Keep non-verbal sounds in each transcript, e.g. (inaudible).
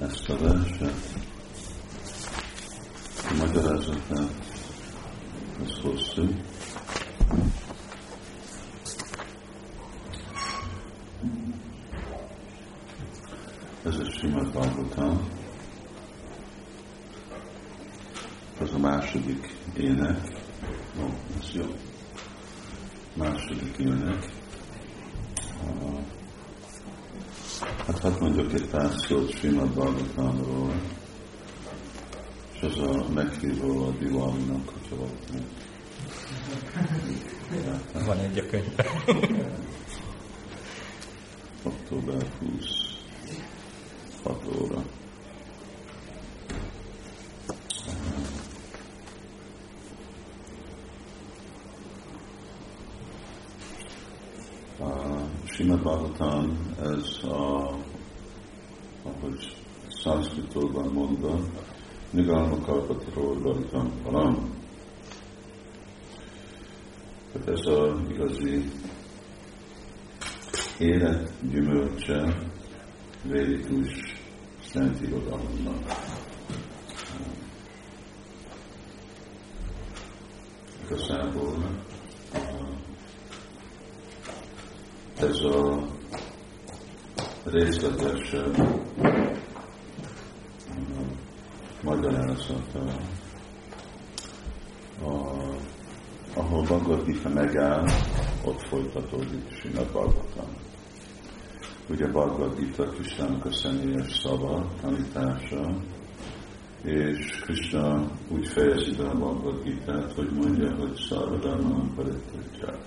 ezt a verset. A magyarázatát, ez hosszú. Ez a Simad Bhagavatam. Ez a második ének. Ó, ez jó. Második ének. Mondjuk egy pár szót Simad Bhagavatamról, és az a meghívó a Diwalinak, hogyha valaki Van egy a könyvben. október 20, 6 óra. Simad Bhagavatam, ez a, szanszkritóban mondva, Nigalma Kalpatiról Galitam Param. Tehát ez a igazi élet gyümölcse védikus szent irodalomnak. Igazából ez a részletesebb magyarázata, a, ahol Bhagavad Gita megáll, ott folytatódik Srimad Bhagavatam. Ugye Bhagavad Gita Kristának a személyes szava, tanítása, és Krishna úgy fejezi be a Bhagavad Gita-t, hogy mondja, hogy Szarvadharmam Parittatja.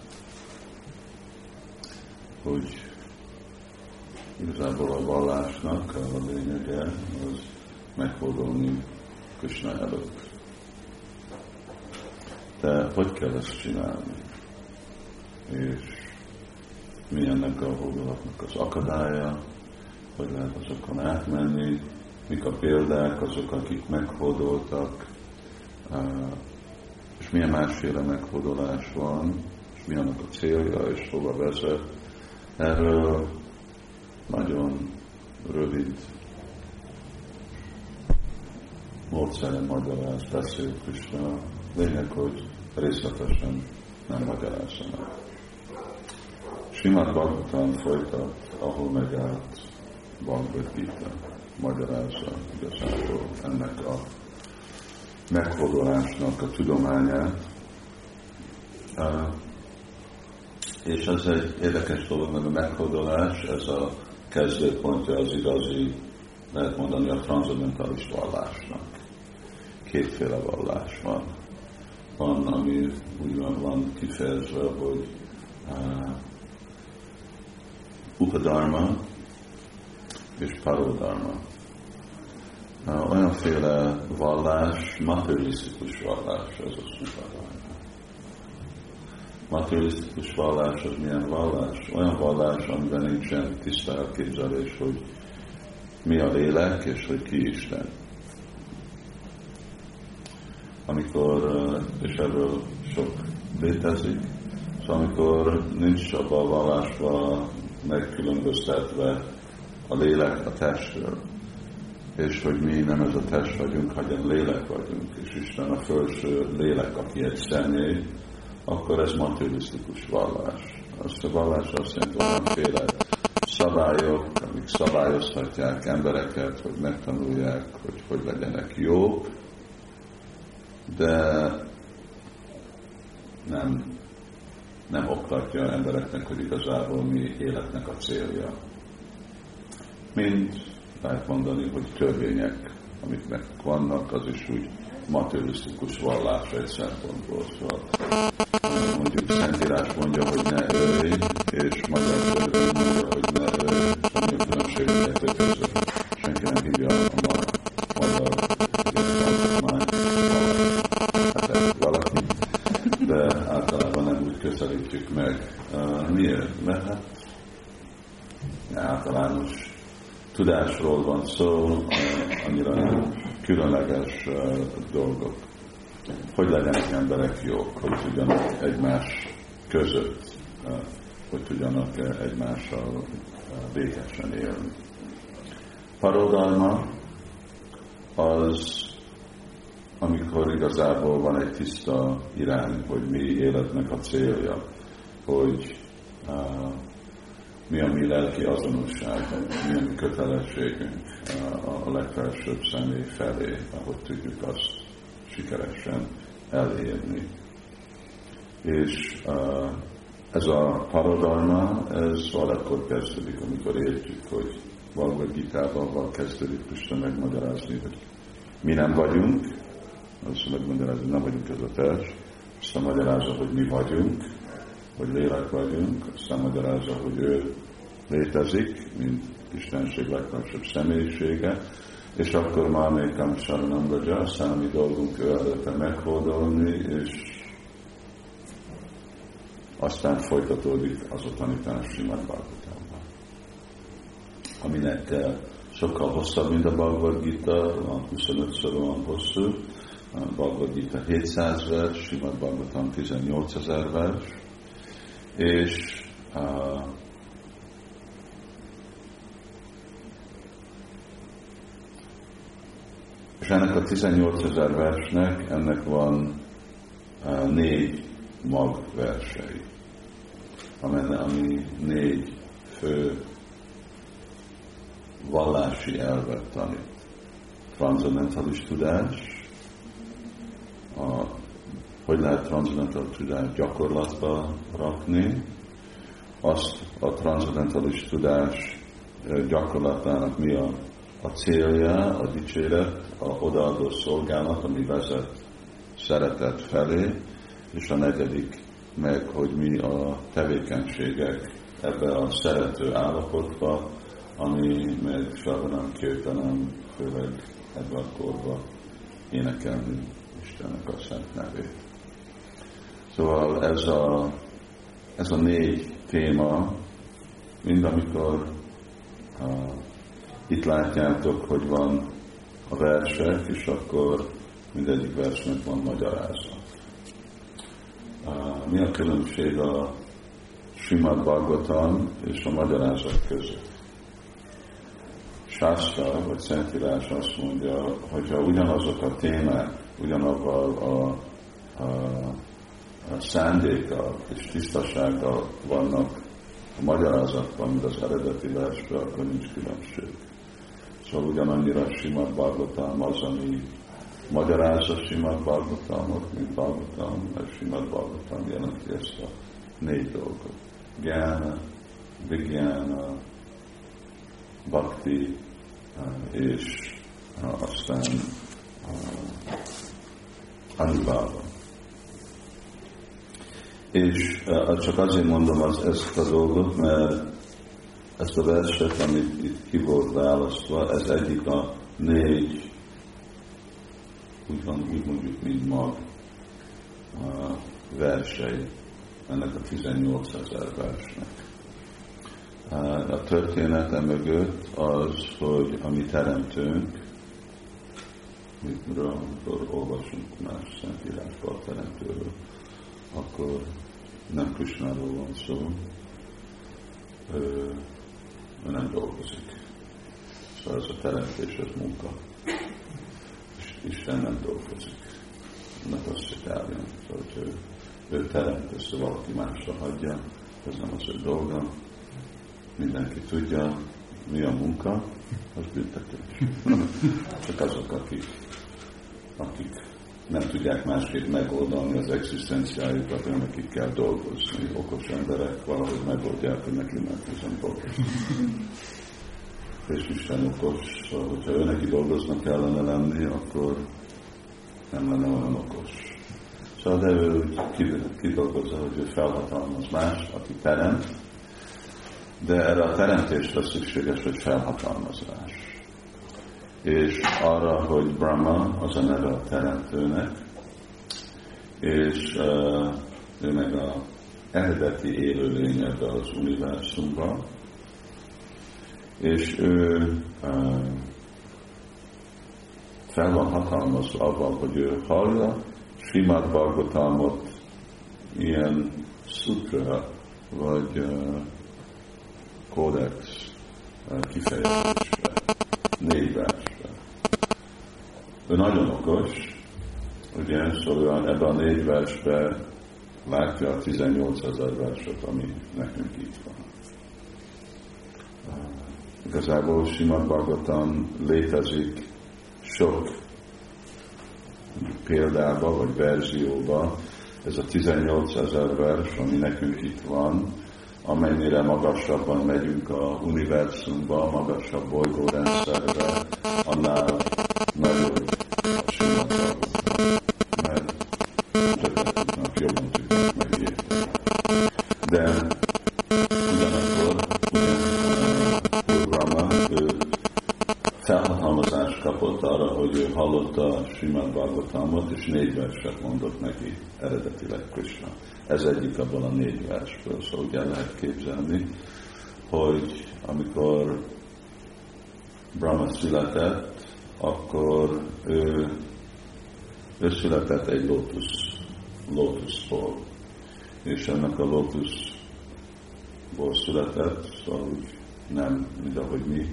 Hogy igazából a vallásnak a lényege az meghódolni Krishna előtt. De hogy kell ezt csinálni? És mi ennek a hódolatnak az akadálya, hogy lehet azokon átmenni, mik a példák, azok, akik meghódoltak, és milyen másféle meghódolás van, és mi annak a célja, és hova vezet. Erről nagyon rövid módszeren magyaráz, beszél Krishna. Lényeg, hogy részletesen nem magyarázzanak. Simát Bhagavatam folytat, ahol megállt Bhagavad Gita, magyarázza igazából ennek a meghódolásnak a tudományát. És ez egy érdekes dolog, mert a meghódolás, ez a kezdőpontja az igazi, lehet mondani, a transzendentális vallásnak. Kétféle vallás van. Van, ami úgy van, van kifejezve, hogy uh, upadharma és parodharma. Uh, olyanféle vallás, materialisztikus vallás, ez az upadharma. Materialisztikus vallás az milyen vallás? Olyan vallás, amiben nincsen tiszta elképzelés, hogy mi a lélek, és hogy ki Isten. Amikor, és erről sok létezik, szóval amikor nincs abban a vallásban megkülönböztetve a lélek a testről, és hogy mi nem ez a test vagyunk, hanem lélek vagyunk, és Isten a felső lélek, aki egy személy, akkor ez materialisztikus vallás. Azt a vallás azt jelenti, hogy olyanféle szabályok, amik szabályozhatják embereket, hogy megtanulják, hogy hogy legyenek jók, de nem, nem oktatja embereknek, hogy igazából mi életnek a célja. Mind lehet mondani, hogy törvények, amik meg vannak, az is úgy materialisztikus vallás egy szempontból. Szóval mondjuk Szentírás mondja, hogy ne ölj, és magyar mondja, hogy ne ölj, a különbség tudásról van szó, annyira nem különleges dolgok. Hogy legyenek emberek jók, hogy tudjanak egymás között, hogy tudjanak egymással békesen élni. Parodalma az amikor igazából van egy tiszta irány, hogy mi életnek a célja, hogy uh, mi a mi lelki azonosságunk, mi a mi kötelességünk a legfelsőbb személy felé, ahogy tudjuk azt sikeresen elérni. És ez a paradalma, ez valakkor kezdődik, amikor értjük, hogy Bhagavad Gita-val kezdődik Krishna megmagyarázni, hogy mi nem vagyunk, azt megmagyarázni, nem vagyunk ez a test, aztán magyarázza, hogy mi vagyunk, hogy lélek vagyunk, aztán magyarázza, hogy ő létezik, mint Istenség legfelsőbb személyisége, és akkor már még Kamsaranam Raja, aztán a mi dolgunk ő előtte meghódolni, és aztán folytatódik az a tanítás Simad Bhagavatában. Aminek sokkal hosszabb, mint a Bhagavad Gita, van 25-ször van hosszú, a Bhagavad Gita 700 vers, Simad Bhagavatam 18 ezer vers, és uh, és ennek a 18 ezer versnek, ennek van uh, négy magversei, amenne, ami négy fő vallási elvet tanít. Transzendentális tudás, a, hogy lehet transzendentális tudást gyakorlatba rakni, azt a transzendentális tudás gyakorlatának mi a, a célja, a dicséret, a odaadó szolgálat, ami vezet szeretet felé, és a negyedik meg, hogy mi a tevékenységek ebbe a szerető állapotba, ami meg Savanam Kirtanam, főleg ebbe a korba énekelni Istennek a szent nevét. Szóval ez a, ez a négy téma, mind amikor uh, itt látjátok, hogy van a versek, és akkor mindegyik versnek van magyarázat. Mi a különbség a Simad Bhagavatam és a magyarázat között? Sászta, vagy Szentírás azt mondja, hogyha ugyanazok a témák, ugyanabban a, a, a szándéka és tisztasággal vannak a magyarázatban, mint az eredeti versben, akkor nincs különbség. Szóval ugyanannyira Simad Bhagavatam az, ami magyarázza Simad Bhagavatamot, mint Bhagavatam, mert Simad Bhagavatam jelenti ezt a négy dolgot. Gyána, Vigyána, Bhakti, és aztán Anubhava. És csak azért mondom az, ezt a dolgot, mert ezt a verset, amit itt ki volt választva, ez egyik a négy, úgy, van, úgy mondjuk, mint mag versei ennek a 18 ezer versnek. A története mögött az, hogy a mi teremtőnk, mikor olvasunk más szentírásba a teremtőről, akkor nem Krisnáról van szó, ő, ő nem dolgozik. Szóval ez a teremtés, ez munka. És Isten nem dolgozik. Ennek azt csinálja, szóval, hogy ő, ő teremt, ezt valaki másra hagyja, ez nem az ő dolga, mindenki tudja, mi a munka, az büntetés. (laughs) Csak azok, akik, akik nem tudják másképp megoldani az egzisztenciájukat, hogy nekik kell dolgozni. Okos emberek valahogy megoldják, hogy neki nem dolgozni. És Isten okos, szóval, hogyha ő neki dolgoznak kellene lenni, akkor nem lenne olyan okos. Szóval de ő kidolgozza, hogy ő felhatalmaz más, aki teremt, de erre a teremtésre szükséges, hogy felhatalmazás. És arra, hogy Brahma az a neve a teremtőnek, és uh, ő meg a eredeti élőlény ebbe az univerzumban, és ő uh, fel van hatalmazva abban, hogy ő hallja Simad Bhagavatamot ilyen sutra, vagy uh, kódex kifejezésre, négy versre. Ő nagyon okos, ugye, szóval ebben a négy versben látja a 18 ezer verset, ami nekünk itt van. Igazából Simad Bhagavatam létezik sok példában, vagy verzióban, ez a 18 ezer vers, ami nekünk itt van, amennyire magasabban megyünk a univerzumba, magasabb bolygórendszerbe, annál Krishna. Ez egyik abban a négy versből, szóval ugye lehet képzelni, hogy amikor Brahma született, akkor ő, ő született egy lótusz, lótuszból. És ennek a lótuszból született, szóval úgy nem, mint ahogy mi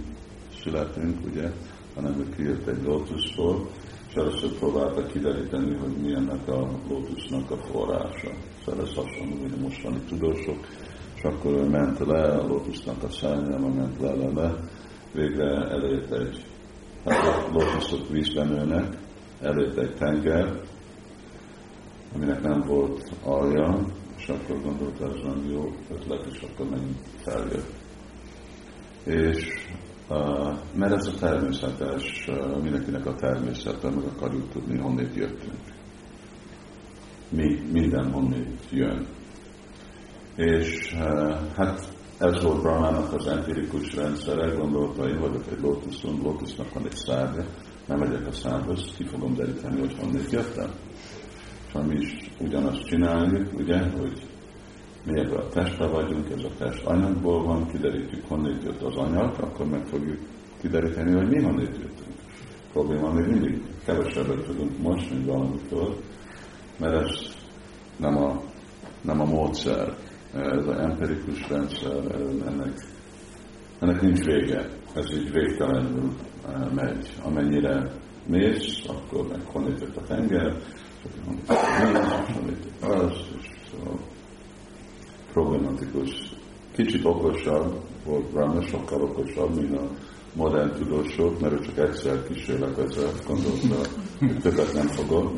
születünk, ugye, hanem ő kijött egy lótuszból, és először próbálta kideríteni, hogy mi ennek a lótusznak a forrása. Szóval ez hasonló, hogy a mostani tudósok, és akkor ő ment le, a lótusznak a szárnyába ment le, le, le, végre elért egy, hát a lótuszok vízben nőnek, elért egy tenger, aminek nem volt alja, és akkor gondolta, ez nem jó ötlet, és akkor megint feljött. És mert ez a természetes, mindenkinek a természete, meg akarjuk tudni, honnét jöttünk. Mi, minden honnét jön. És hát ez volt Brahmának az empirikus rendszere, gondolta, én vagyok egy lótuszon, lótusznak van egy szárja, nem megyek a szárhoz, ki fogom deríteni, hogy honnét jöttem. És mi is ugyanazt csináljuk, ugye, hogy mi ebben a testbe vagyunk, ez a test anyagból van, kiderítjük, honnét jött az anyag, akkor meg fogjuk kideríteni, hogy mi honnét jöttünk. A probléma még mindig kevesebbet tudunk most, mint valamikor, mert ez nem a, nem a módszer, ez az empirikus rendszer, ennek, ennek nincs vége. Ez így végtelenül eh, megy. Amennyire mész, akkor meg honnét jött a tenger, honnét jött az, és szóval problematikus. Kicsit okosabb volt Brahma, sokkal okosabb, mint a modern tudósok, mert ő csak egyszer kísérletezett, gondolta, hogy többet nem fogok,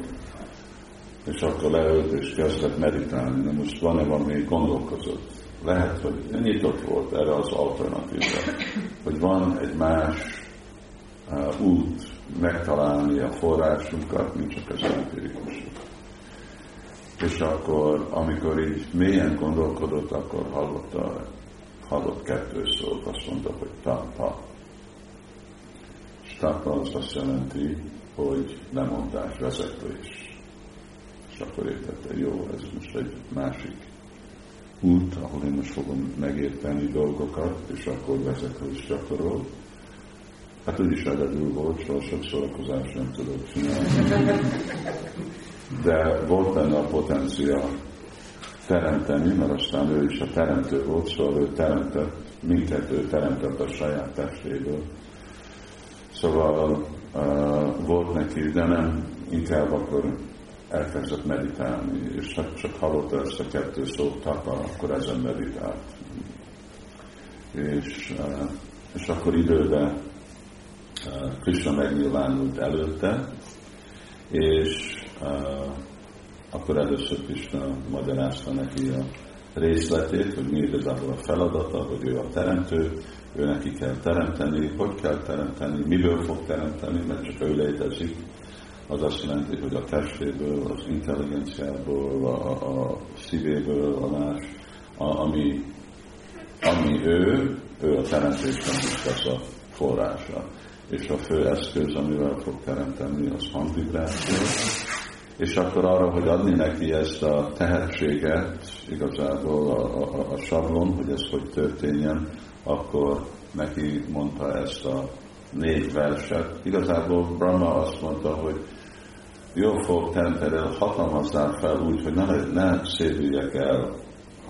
és akkor leült és kezdett meditálni. Na most van-e valami gondolkozott? Lehet, hogy nyitott volt erre az alternatívra, hogy van egy más uh, út megtalálni a forrásunkat, mint csak az empirikusok. És akkor, amikor így mélyen gondolkodott, akkor hallotta, hallott kettő szót, azt mondta, hogy tapa. És tapa az azt jelenti, hogy lemondás, vezetés. És akkor értette, jó, ez most egy másik út, ahol én most fogom megérteni dolgokat, és akkor vezetés gyakorol. Hát úgyis egyedül volt, soha sok szórakozás nem tudok csinálni (laughs) de volt benne a potencia teremteni, mert aztán ő is a teremtő volt, szóval ő teremtett, minket ő teremtett a saját testéből. Szóval uh, volt neki, de nem inkább akkor elkezdett meditálni, és csak, csak hallotta ezt a kettő szót, tapa, akkor ezen meditált. És, uh, és akkor időben uh, Krishna megnyilvánult előtte, és akkor először Krishna magyarázta neki a részletét, hogy mi igazából a feladata, hogy ő a teremtő, ő neki kell teremteni, hogy kell teremteni, miből fog teremteni, mert csak ő létezik. Az azt jelenti, hogy a testéből, az intelligenciából, a, a szívéből, a más, a, ami, ami ő, ő a teremtésnek lesz a forrása. És a fő eszköz, amivel fog teremteni, az hangvibráció, és akkor arra, hogy adni neki ezt a tehetséget, igazából a, a, a sablon, hogy ez hogy történjen, akkor neki mondta ezt a négy verset. Igazából Brahma azt mondta, hogy jó fog teremted hatalmazzál fel úgy, hogy ne, ne szédüljek el,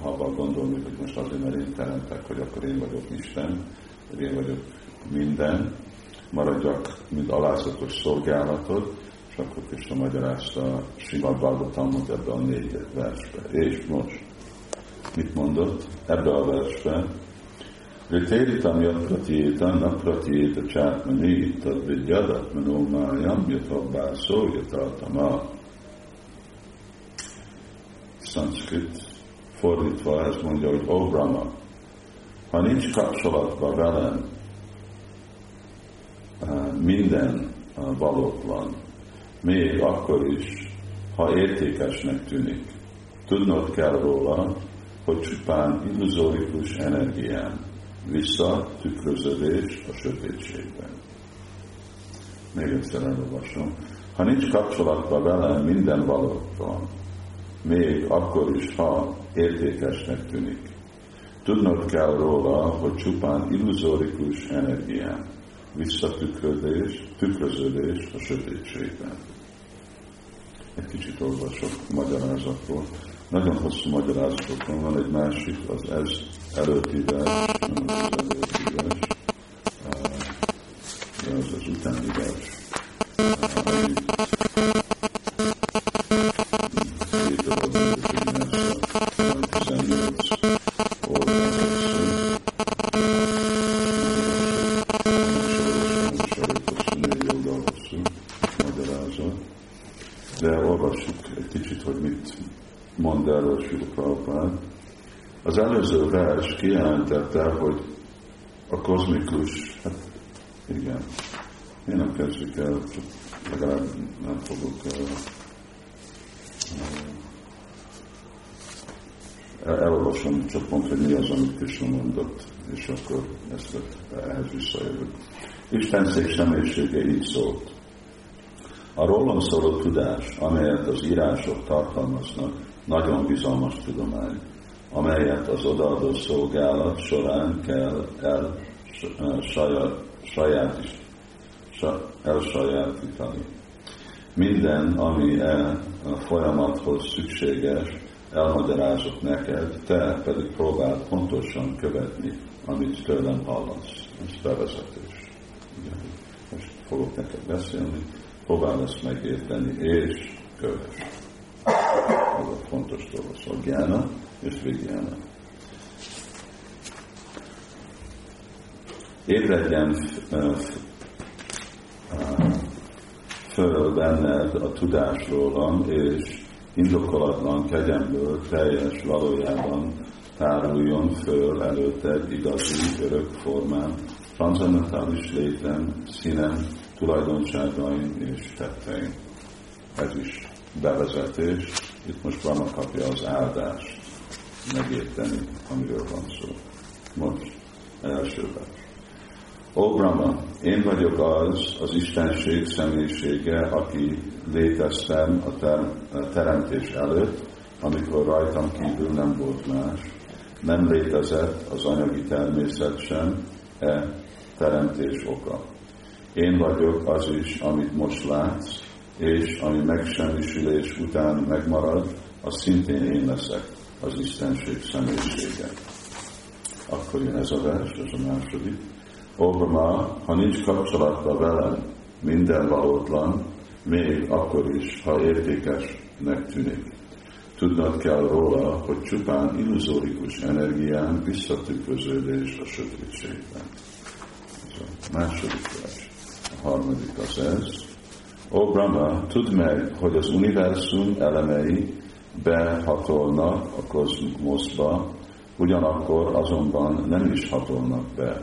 ha abban gondolni, hogy most azért, mert én teremtek, hogy akkor én vagyok Isten, én vagyok minden, maradjak, mint alázatos szolgálatod, és akkor Krishna magyarázta Simad Bhagavatamot ebbe a négy versbe. És most, mit mondott ebbe a versbe? Ritéritam jat pratyéta, na pratyéta csátmani, tad vidyadat manómájam, jatabbá szó, jatartama. Sanskrit fordítva ez mondja, hogy Ó Brahma, ha nincs kapcsolatban velem eh, minden valótlan, még akkor is, ha értékesnek tűnik. Tudnod kell róla, hogy csupán illuzórikus energiám, vissza tükröződés a sötétségben. Még egyszer elolvasom. Ha nincs kapcsolatban velem minden valótlan, még akkor is, ha értékesnek tűnik. Tudnod kell róla, hogy csupán illuzórikus energiám, visszatükrözés, tükröződés a sötétségben. Egy kicsit olvasok magyarázatról. Nagyon hosszú magyarázatokon van egy másik, az ez előtti vers, nem az előtti vers, de az az utáni vers. Az előző vers kijelentette, hogy a kozmikus, hát igen, én nem kezdjük el, csak legalább nem fogok uh, uh, elolvasom csak pont, hogy mi az, amit Krishna mondott, és akkor ezt ehhez visszajövök. Isten szék személyisége így szólt. A rólam szóló tudás, amelyet az írások tartalmaznak, nagyon bizalmas tudomány amelyet az odaadó szolgálat során kell el saját, saját is, elsajátítani. Minden, ami e folyamathoz szükséges, elmagyarázok neked, te pedig próbáld pontosan követni, amit tőlem hallasz. Ez bevezetés. Most fogok neked beszélni, próbáld ezt megérteni, és kövess. Ez a fontos dolog. Szóval és vigyának. Ébredjen föl benned a tudás rólam, és indokolatlan kegyemből teljes valójában táruljon föl előtted igazi, örök formán, transzendentális létem, színem, tulajdonságaim és tetteim. Ez is bevezetés. Itt most van kapja az áldást megérteni, amiről van szó. Most, első vers. Ó Brahma, én vagyok az, az Istenség személyisége, aki léteztem a, a teremtés előtt, amikor rajtam kívül nem volt más. Nem létezett az anyagi természet sem, e teremtés oka. Én vagyok az is, amit most látsz, és ami megsemmisülés után megmarad, az szintén én leszek az Istenség személyisége. Akkor jön ez a vers, ez a második. Obama, ha nincs kapcsolatban velem, minden valótlan, még akkor is, ha értékesnek tűnik. Tudnod kell róla, hogy csupán illuzórikus energián visszatükröződés a sötétségben. Ez a második vers. Harmadik az ez. Ó Brahma, tudd meg, hogy az univerzum elemei behatolnak a kozmoszba, ugyanakkor azonban nem is hatolnak be.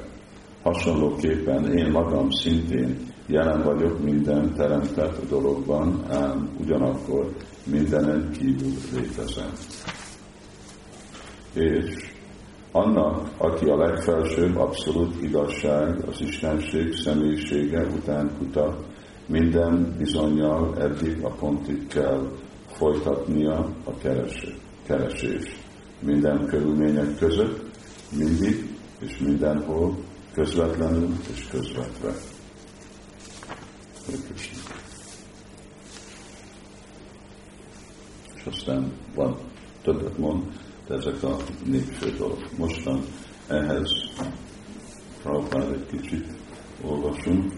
Hasonlóképpen én magam szintén jelen vagyok minden teremtett dologban, ám ugyanakkor mindenen kívül létezem. És annak, aki a legfelsőbb abszolút igazság, az Istenség személyisége után kutat, minden bizonyal eddig a pontig kell folytatnia a kereső, keresés minden körülmények között, mindig és mindenhol, közvetlenül és közvetve. És aztán van többet mond, ezek a dolog. Mostan ehhez Prabhupád egy kicsit olvasunk,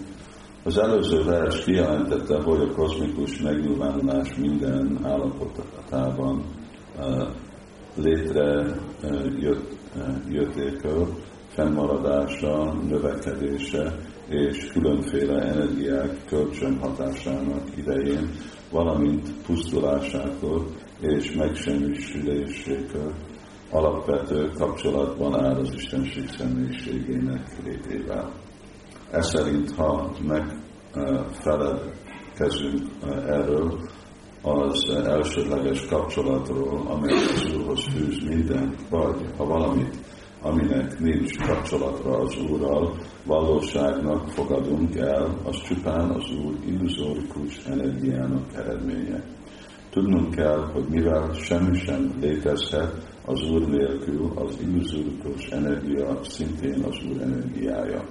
Az előző vers kijelentette, hogy a kozmikus megnyilvánulás minden állapotában létre jött, jöttékől, fennmaradása, növekedése és különféle energiák kölcsönhatásának idején, valamint pusztulásától és megsemmisülésékől alapvető kapcsolatban áll az Istenség személyiségének létével. Ez szerint, ha megfeledkezünk erről, az elsődleges kapcsolatról, amely az Úrhoz fűz mindent, vagy ha valamit, aminek nincs kapcsolatra az Úrral, valóságnak fogadunk el, az csupán az Úr illuzórikus energiának eredménye. Tudnunk kell, hogy mivel semmi sem létezhet az Úr nélkül, az illuzórikus energia szintén az Úr energiája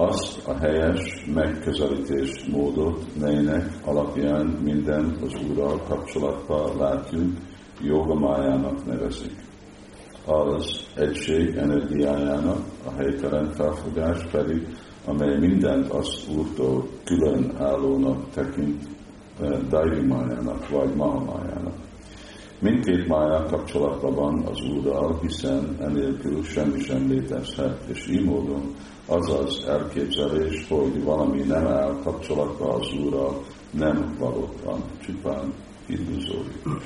azt a helyes megközelítés módot, melynek alapján mindent az Úrral kapcsolatban látjuk, jogamájának nevezik. Az egység energiájának, a helytelen felfogás pedig, amely mindent az Úrtól külön állónak tekint, eh, Daivimájának vagy Mahamájának. Mindkét mája kapcsolatban van az Úrral, hiszen enélkül semmi sem létezhet, és így módon az az elképzelés, hogy valami nem áll kapcsolatba az Úrral, nem valóban, csupán illuzórikus.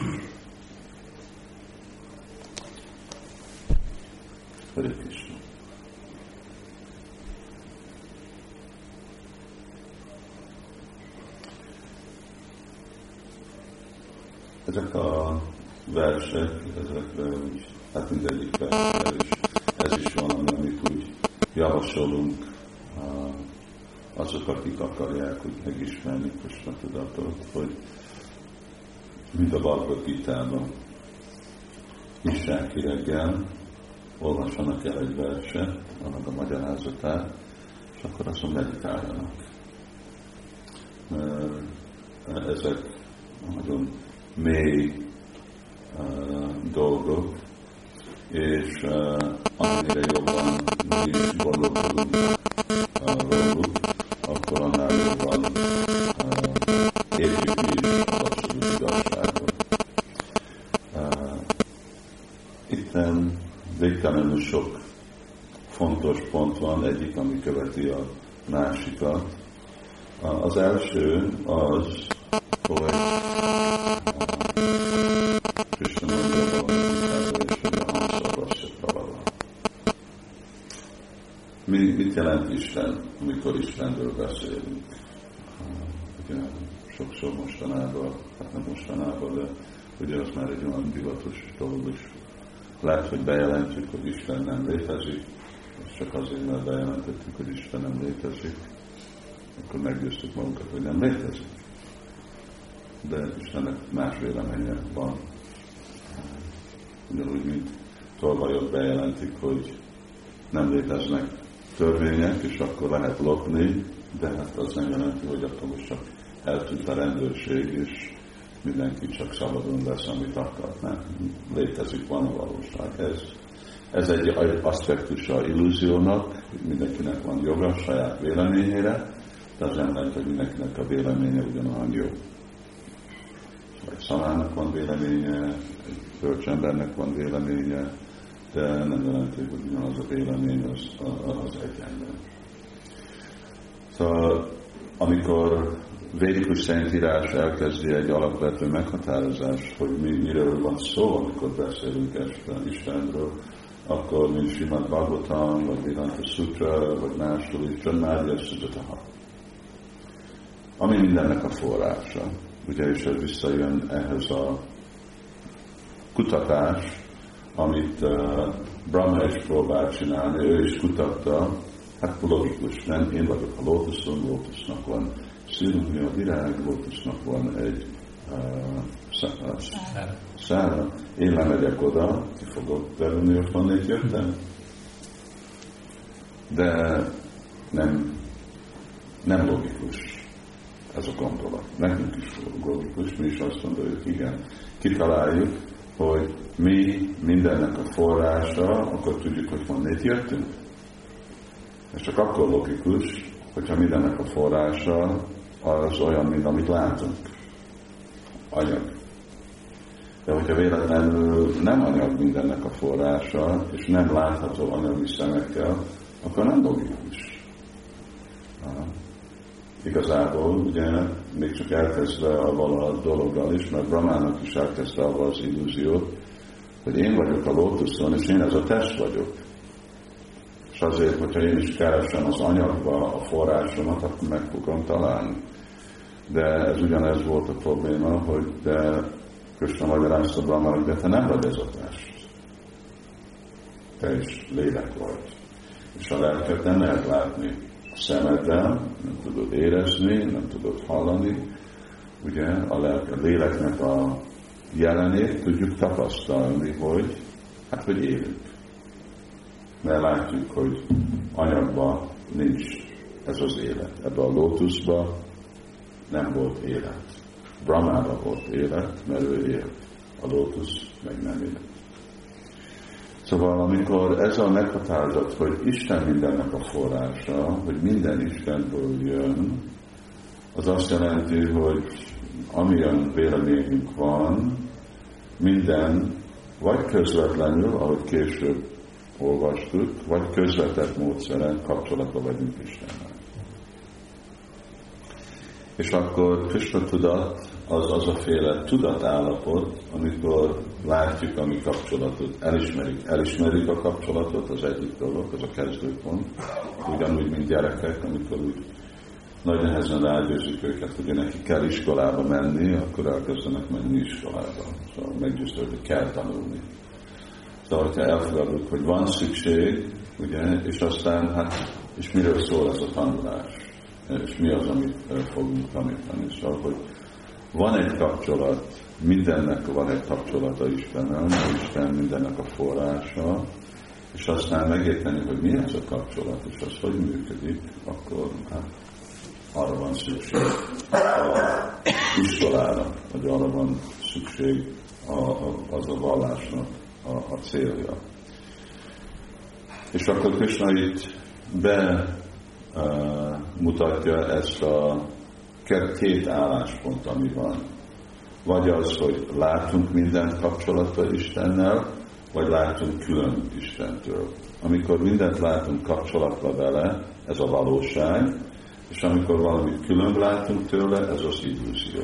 Hare Krishna. Ezek a versek, ezekre úgy, hát mindegyik is, ez is van, amit úgy javasolunk azok, akik akarják hogy megismerni Krishna tudatot, hogy mint a Bhagavad Gita-ban nyissák reggel, olvassanak el egy verset, annak a magyarázatát, és akkor azon meditáljanak. Mert ezek nagyon mély uh, dolgok, és uh, amennyire jobban mi is gondolkodunk uh, róluk, akkor annál jobban uh, értjük mi is az abszolút igazságot. Uh, itten végtelenül sok fontos pont van, egyik, ami követi a másikat. Uh, az első az, hogy Amikor Istenről beszélünk? Ugye sokszor mostanában, hát nem mostanában, de ugye az már egy olyan divatos dolog is. Lehet, hogy bejelentjük, hogy Isten nem létezik, és csak azért, mert bejelentettük, hogy Isten nem létezik, akkor meggyőztük magunkat, hogy nem létezik. De Istennek más véleménye van. Ugyanúgy, mint tolvajok bejelentik, hogy nem léteznek törvények, és akkor lehet lopni, de hát az nem jelenti, hogy akkor most csak eltűnt a rendőrség, és mindenki csak szabadon lesz, amit akar. Nem, létezik, van a valóság. Ez, ez egy aspektusa illúziónak, hogy mindenkinek van joga a saját véleményére, de az nem lehet, hogy mindenkinek a véleménye ugyanolyan jó. Vagy szalának van véleménye, egy bölcsembernek van véleménye, de nem jelenti, hogy ugyanaz a vélemény az, az egyenlő. Szóval amikor védikus szentírás elkezdi egy alapvető meghatározás, hogy mi, miről van szó, amikor beszélünk este Istenről, akkor mint Simad Bhagavatam, vagy Vedanta Sutra, vagy máshol is, John Mária Sudataha. Ami mindennek a forrása. Ugye, és ez visszajön ehhez a kutatás, amit uh, Brahma is próbált csinálni, ő is kutatta, hát logikus, nem? Én vagyok a lótuszon, lótusznak van színű a virág, lótusznak van egy uh, szára. Én lemegyek oda, ki fogok belülni, hogy honnét jöttem. De nem, nem logikus ez a gondolat. Nekünk is logikus, mi is azt mondjuk, igen, kitaláljuk, hogy mi mindennek a forrása, akkor tudjuk, hogy honnét jöttünk. Ez csak akkor logikus, hogyha mindennek a forrása az olyan, mint amit látunk. Anyag. De hogyha véletlenül nem anyag mindennek a forrása, és nem látható anyagi szemekkel, akkor nem logikus. Igazából ugye még csak elkezdve avval a dologgal is, mert Brahmának is elkezdte avval az illúziót, hogy én vagyok a lótuszon, és én ez a test vagyok. És azért, hogyha én is keresem az anyagba a forrásomat, akkor meg fogom találni. De ez ugyanez volt a probléma, hogy de Kösna magyarázta Brahmának, de te nem vagy ez a test. Te is lélek vagy. És a lelket nem lehet látni szemeddel, nem tudod érezni, nem tudod hallani. Ugye a, lelke, a léleknek a jelenét tudjuk tapasztalni, hogy hát, hogy élünk. Mert látjuk, hogy anyagban nincs ez az élet. Ebben a lótuszban nem volt élet. Brahmában volt élet, mert ő élt. A lótusz meg nem élet. Szóval amikor ez a meghatározat, hogy Isten mindennek a forrása, hogy minden Istenből jön, az azt jelenti, hogy amilyen véleményünk van, minden vagy közvetlenül, ahogy később olvastuk, vagy közvetett módszeren kapcsolatba vagyunk Istennel. És akkor Krishna tudat az az a féle tudatállapot, amikor látjuk a mi kapcsolatot, elismerik, elismerik a kapcsolatot, az egyik dolog, az a kezdőpont, ugyanúgy, mint gyerekek, amikor úgy nagy nehezen rágyőzik őket, hogy neki kell iskolába menni, akkor elkezdenek menni iskolába. Szóval meggyőző, hogy kell tanulni. Szóval, hogyha elfogadjuk, hogy van szükség, ugye, és aztán, hát, és miről szól ez a tanulás, és mi az, amit fogunk tanítani. Szóval, hogy van egy kapcsolat, mindennek van egy kapcsolata Istennel, Isten mindennek a forrása, és aztán megérteni, hogy mi az a kapcsolat, és az hogy működik, akkor hát arra van szükség a iskolára, vagy arra van szükség a, a, az a vallásnak a, a célja. És akkor Krishna itt be uh, mutatja ezt a két álláspont, ami van. Vagy az, hogy látunk mindent kapcsolatban Istennel, vagy látunk külön Istentől. Amikor mindent látunk kapcsolatba vele, ez a valóság, és amikor valamit külön látunk tőle, ez az illúzió.